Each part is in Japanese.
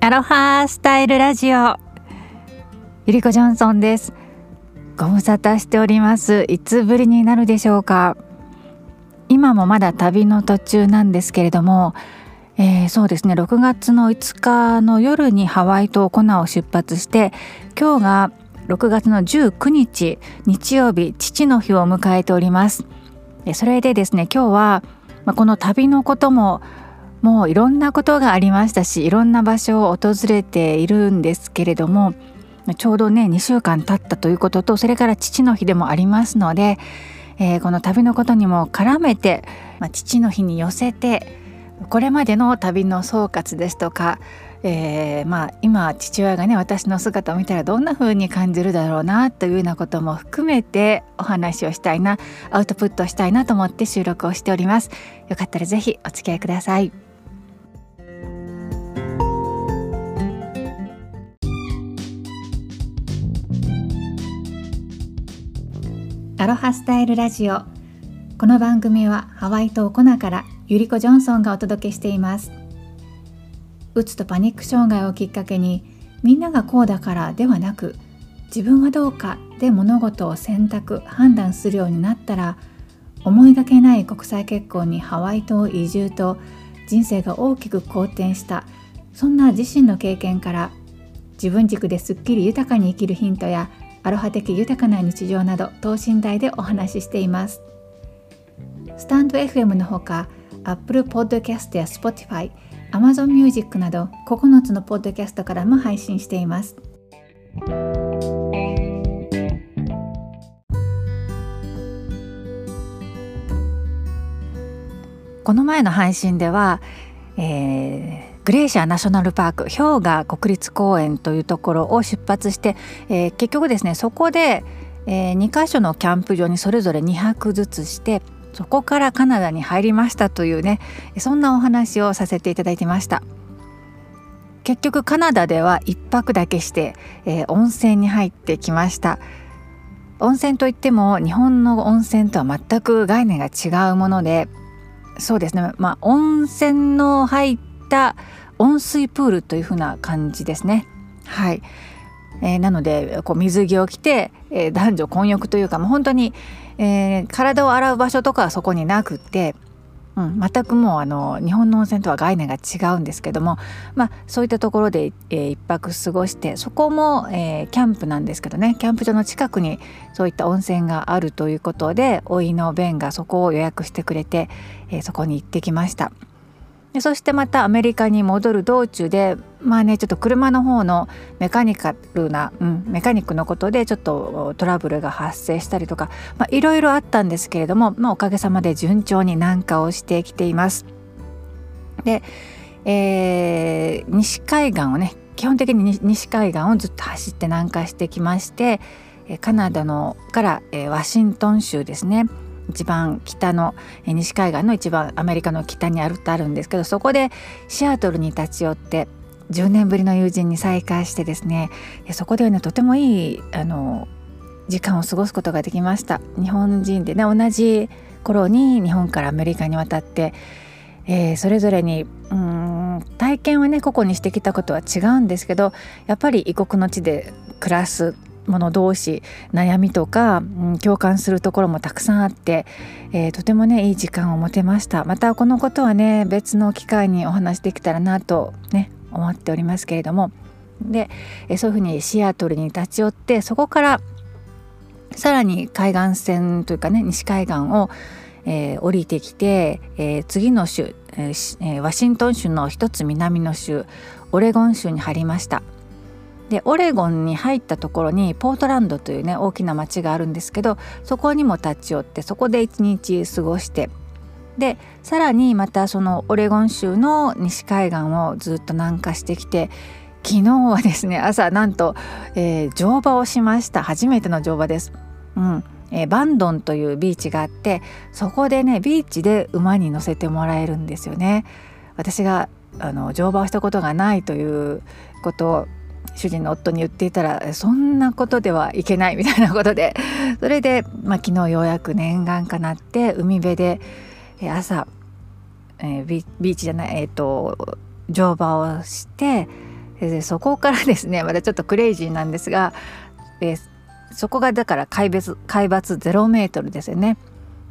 アロハスタイルラジオ。ゆりこジョンソンです。ご無沙汰しております。いつぶりになるでしょうか。今もまだ旅の途中なんですけれども、えー、そうですね。6月の5日の夜にハワイ島コナを出発して今日が6月の19日日曜日父の日を迎えております。それでですね今日はこの旅のことももういろんなことがありましたしいろんな場所を訪れているんですけれどもちょうどね2週間経ったということとそれから父の日でもありますので、えー、この旅のことにも絡めて、まあ、父の日に寄せてこれまでの旅の総括ですとか、えー、まあ今父親がね私の姿を見たらどんな風に感じるだろうなというようなことも含めてお話をしたいなアウトプットしたいなと思って収録をしております。よかったらぜひお付き合いください。アロハスタイルラジオ。この番組はハワイ島コナからゆりこジョンソンがお届けしています。うつとパニック障害をきっかけにみんながこうだからではなく自分はどうかで物事を選択判断するようになったら思いがけない国際結婚にハワイ島移住と人生が大きく好転したそんな自身の経験から自分軸ですっきり豊かに生きるヒントやアロハ的豊かな日常など等身大でお話ししています。スタンド FM のほか Apple Podcast や Spotify Amazon Music など9つのポッドキャストからも配信しています。この前の配信では、えーグレーシャーナショナルパーク氷河国立公園というところを出発して、えー、結局ですねそこで、えー、2か所のキャンプ場にそれぞれ2泊ずつしてそこからカナダに入りましたというねそんなお話をさせていただいてました。結局カナダでは1泊だけして、えー、温泉に入ってきました。温泉といっても日本の温泉とは全く概念が違うものでそうですねまあ温泉の入った温水プールという風な感じですね。はい、えー、なのでこう水着を着て、えー、男女混浴というかもう本当に、えー、体を洗う場所とかはそこになくって、うん、全くもうあの日本の温泉とは概念が違うんですけども、まあ、そういったところで、えー、一泊過ごしてそこも、えー、キャンプなんですけどねキャンプ場の近くにそういった温泉があるということでおいの弁がそこを予約してくれて、えー、そこに行ってきました。でそしてまたアメリカに戻る道中でまあねちょっと車の方のメカニカルな、うん、メカニックのことでちょっとトラブルが発生したりとかいろいろあったんですけれども、まあ、おかげさまで順調に南下をしてきています。で、えー、西海岸をね基本的に西海岸をずっと走って南下してきましてカナダのから、えー、ワシントン州ですね一番北の西海岸の一番アメリカの北にあるってあるんですけどそこでシアトルに立ち寄って10年ぶりの友人に再会してですねそこではねとてもいいあの時間を過ごすことができました。日本人でね同じ頃に日本からアメリカに渡って、えー、それぞれにうん体験はね個々にしてきたことは違うんですけどやっぱり異国の地で暮らす者同士悩みとか、うん、共感するところもたくさんあって、えー、とてもねいい時間を持てましたまたこのことはね別の機会にお話できたらなとね思っておりますけれどもで、え、そういうふうにシアトルに立ち寄ってそこからさらに海岸線というかね西海岸を、えー、降りてきて、えー、次の州、えー、ワシントン州の一つ南の州オレゴン州に入りました。でオレゴンに入ったところにポートランドというね大きな町があるんですけどそこにも立ち寄ってそこで一日過ごしてでさらにまたそのオレゴン州の西海岸をずっと南下してきて昨日はですね朝なんと、えー、乗馬をしました初めての乗馬です。うんえー、バンドンというビーチがあってそこでねビーチで馬に乗せてもらえるんですよね。私があの乗馬をしたことがないということを主人の夫に言っていたらそんなことではいけないみたいなことで それで、まあ、昨日ようやく念願かなって海辺で朝、えー、ビーチじゃないえっ、ー、と乗馬をしてでそこからですねまだちょっとクレイジーなんですが、えそこがだから海抜海抜0メートルですよね。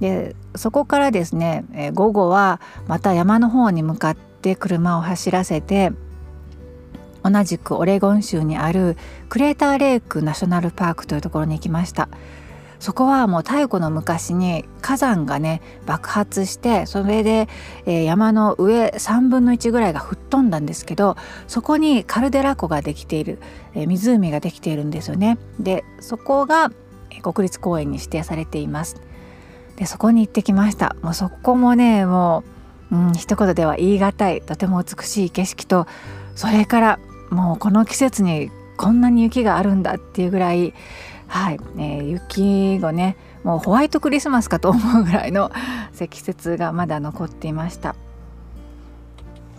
でそこからですね、え午後はまた山の方に向かって車を走らせて同じくオレゴン州にあるクレーターレイクナショナルパークというところに行きました。そこはもう太古の昔に火山がね爆発してそれで、えー、山の上3分の1ぐらいが吹っ飛んだんですけどそこにカルデラ湖ができている、えー、湖ができているんですよね。でそこが国立公園に指定されています。でそこに行ってきました。もうそこもねもう、うん、一言では言い難いとても美しい景色とそれからもうこの季節にこんなに雪があるんだっていうぐらいはい、えー、雪がねもうホワイトクリスマスかと思うぐらいの 積雪がまだ残っていました。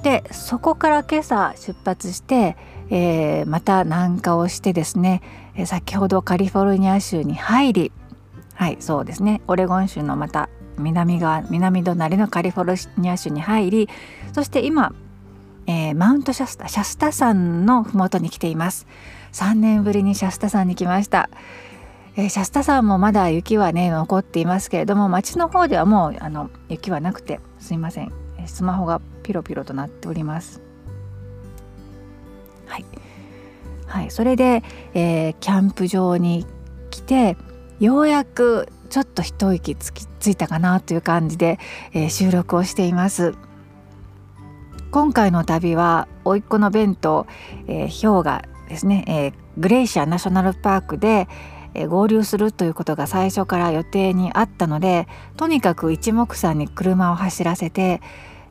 でそこから今朝出発して、えー、また南下をしてですね、えー、先ほどカリフォルニア州に入りはいそうですねオレゴン州のまた南側南隣のカリフォルニア州に入りそして今えー、マウントシャスタシャスタ山の麓に来ています。3年ぶりにシャスタ山に来ました、えー、シャスタ山もまだ雪はね残っていますけれども町の方ではもうあの雪はなくてすいません。スマホがピロピロとなっております。はい、はい、それで、えー、キャンプ場に来てようやくちょっと一息つきついたかなという感じで、えー、収録をしています。今回の旅は甥っ子のベンと、えー、氷河ですね、えー、グレイシアナショナルパークで、えー、合流するということが最初から予定にあったのでとにかく一目散に車を走らせて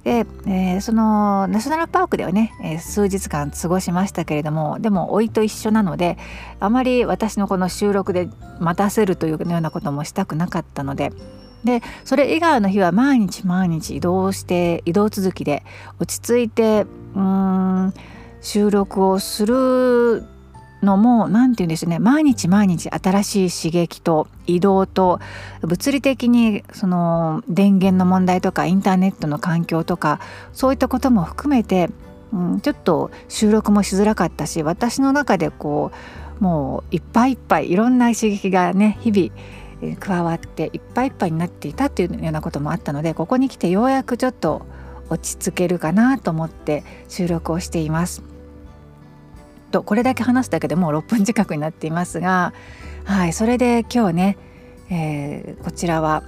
で、えー、そのナショナルパークではね、えー、数日間過ごしましたけれどもでも甥と一緒なのであまり私のこの収録で待たせるというようなこともしたくなかったのででそれ以外の日は毎日毎日移動して移動続きで落ち着いてうん収録をするのも何て言うんですね。毎日毎日新しい刺激と移動と物理的にその電源の問題とかインターネットの環境とかそういったことも含めて、うん、ちょっと収録もしづらかったし私の中でこうもういっぱいいっぱいいろんな刺激がね日々加わっていっぱいいっぱいになっていたっていうようなこともあったのでここに来てようやくちょっと落ち着けるかなと思って収録をしています。とこれだけ話すだけでもう6分近くになっていますが、はい、それで今日ね、えー、こちらは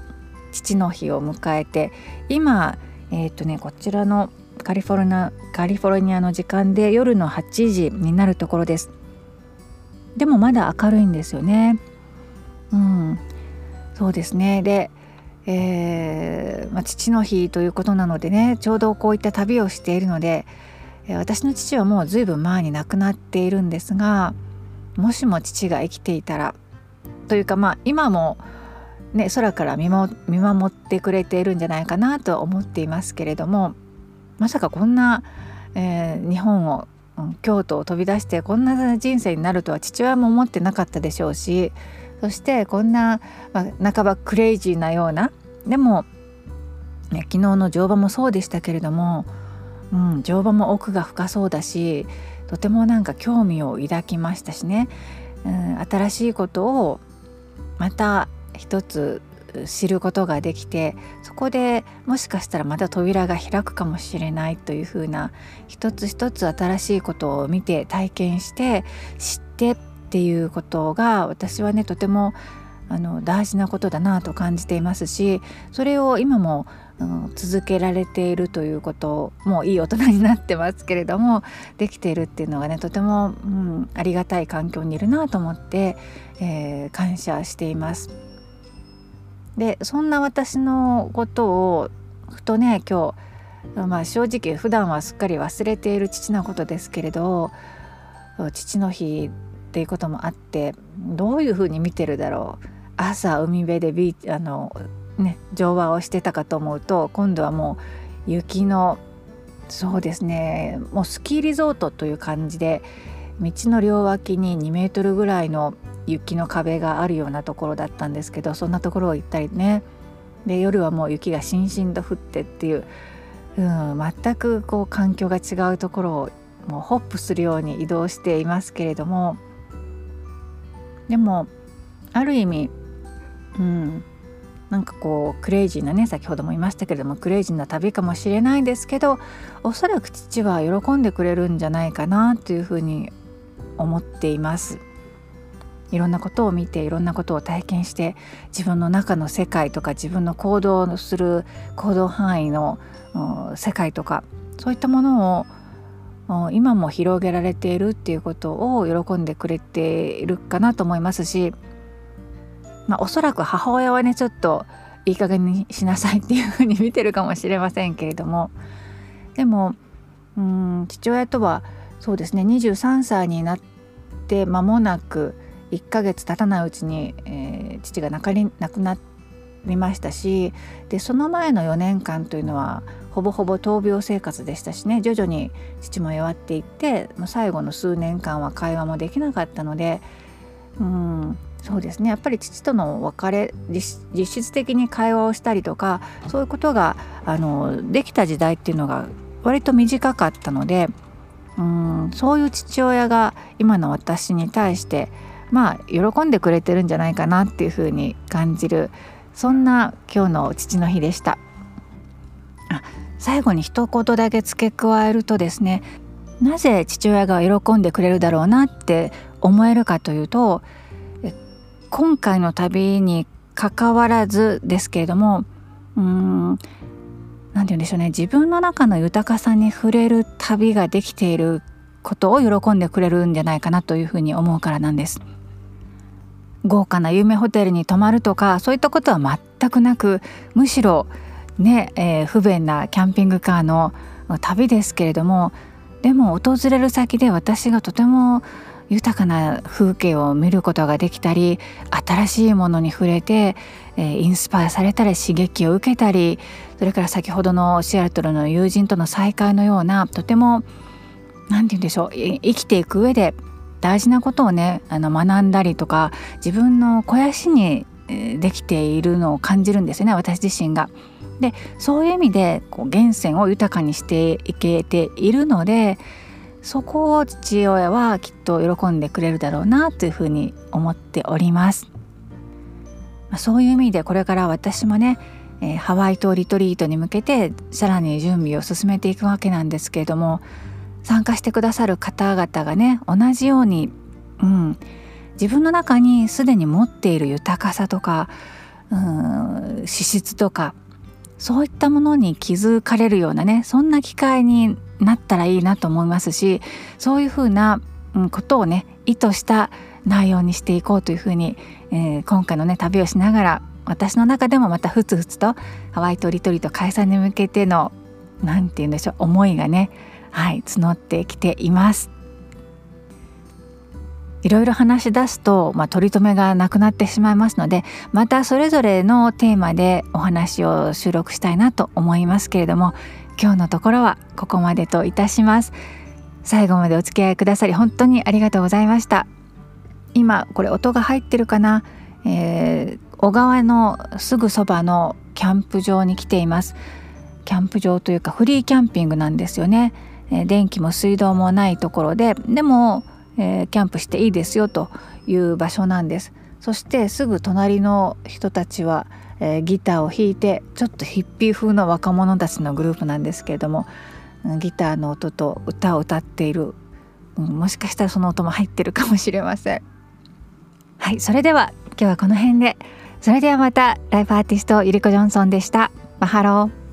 父の日を迎えて今、えーとね、こちらのカリフォルニアカリフォルニアの時間で夜の8時になるところです。でもまだ明るいんですよね。うん、そうですね。で、えー、まあ、父の日ということなのでねちょうどこういった旅をしているので私の父はもう随分前に亡くなっているんですがもしも父が生きていたらというかまあ今もね空から見守ってくれているんじゃないかなと思っていますけれどもまさかこんな、えー、日本を京都を飛び出してこんな人生になるとは父親も思ってなかったでしょうしそしてこんな、まあ、半ばクレイジーなようなでも、ね、昨日の乗馬もそうでしたけれども、うん、乗馬も奥が深そうだしとてもなんか興味を抱きましたしね、うん、新しいことをまた一つ知ることができてそこでもしかしたらまた扉が開くかもしれないというふうな一つ一つ新しいことを見て体験して知ってっていうことが私はねとてもあの大事なことだなと感じていますしそれを今も、うん、続けられているということもういい大人になってますけれどもできているっていうのがねとても、うん、ありがたい環境にいるなと思って、えー、感謝しています。でそんな私のことをふとね今日、まあ、正直普段はすっかり忘れている父のことですけれど父の日っていうこともあってどういうふうに見てるだろう。朝海辺でビーあの、ね、乗馬をしてたかと思うと今度はもう雪のそうですねもうスキーリゾートという感じで道の両脇に2メートルぐらいの雪の壁があるようなところだったんですけどそんなところを行ったりね。で夜はもう雪がしんしんと降ってっていう、うん、全くこう環境が違うところを、もうホップするように移動していますけれどもでもある意味うんなんかこうクレイジーなね先ほども言いましたけれどもクレイジーな旅かもしれないですけどおそらく父は喜んでくれるんじゃないかなというふうに思っています。いろんなことを見ていろんなことを体験して自分の中の世界とか自分の行動する行動範囲の世界とかそういったものを今も広げられているっていうことを喜んでくれているかなと思いますしまあ、おそらく母親はねちょっといい加減にしなさいっていうふうに見てるかもしれませんけれどもでもうん父親とはそうですね23歳になって間もなく1ヶ月経たないうちに、えー、父が亡くなりましたしでその前の4年間というのはほぼほぼ闘病生活でしたしね。徐々に父も弱っていってもう最後の数年間は会話もできなかったのでうんそうですね。やっぱり父との別れ実質的に会話をしたりとかそういうことがあのできた時代っていうのが割と短かったのでうんそういう父親が今の私に対してまあ喜んでくれてるんじゃないかなっていうふうに感じるそんな今日の父の日でした。最後に一言だけ付け加えるとですねなぜ父親が喜んでくれるだろうなって思えるかというと今回の旅にかかわらずですけれどもうん何て言うんでしょうね自分の中の豊かさに触れる旅ができていることを喜んでくれるんじゃないかなというふうに思うからなんです。豪華な有名ホテルに泊まるとかそういったことは全くなくむしろね、えー、不便なキャンピングカーの旅ですけれどもでも訪れる先で私がとても豊かな風景を見ることができたり新しいものに触れて、えー、インスパイアされたり刺激を受けたりそれから先ほどのシアトルの友人との再会のようなとても何て言うんでしょう生きていく上で大事なことをねあの学んだりとか自分の肥やしにできているのを感じるんですよね私自身が。でそういう意味でこう源泉を豊かにしていけているのでそこを父親はきっと喜んでくれるだろうなというふうに思っております。そういう意味でこれから私もね、えー、ハワイ島リトリートに向けてさらに準備を進めていくわけなんですけれども参加してくださる方々がね同じように、うん、自分の中にすでに持っている豊かさとか、うん、資質とかそういったものに気づかれるようなねそんな機会になったらいいなと思いますしそういうふうなことをね意図した内容にしていこうというふうに、えー、今回のね旅をしながら私の中でもまたふつふつとハワイとリトリート開催に向けての何て言うんでしょう思いがねはい募ってきています。いろいろ話し出すと、まあ、取り留めがなくなってしまいますのでまたそれぞれのテーマでお話を収録したいなと思いますけれども今日のところはここまでといたします。最後までお付き合いくださり本当にありがとうございました。今これ音が入ってるかな、えー、小川のすぐそばのキャンプ場に来ています。キャンプ場というかフリーキャンピングなんですよね、え、電気も水道もないところででも、えー、キャンプしていいですよという場所なんです。そしてすぐ隣の人たちはえー、ギターを弾いてちょっとヒッピー風の若者たちのグループなんですけれどもギターの音と歌を歌っている、うん、もしかしたらその音も入ってるかもしれません。はいそれでは今日はこの辺で。それではまたライブアーティストゆりこジョンソンでした。マハロー。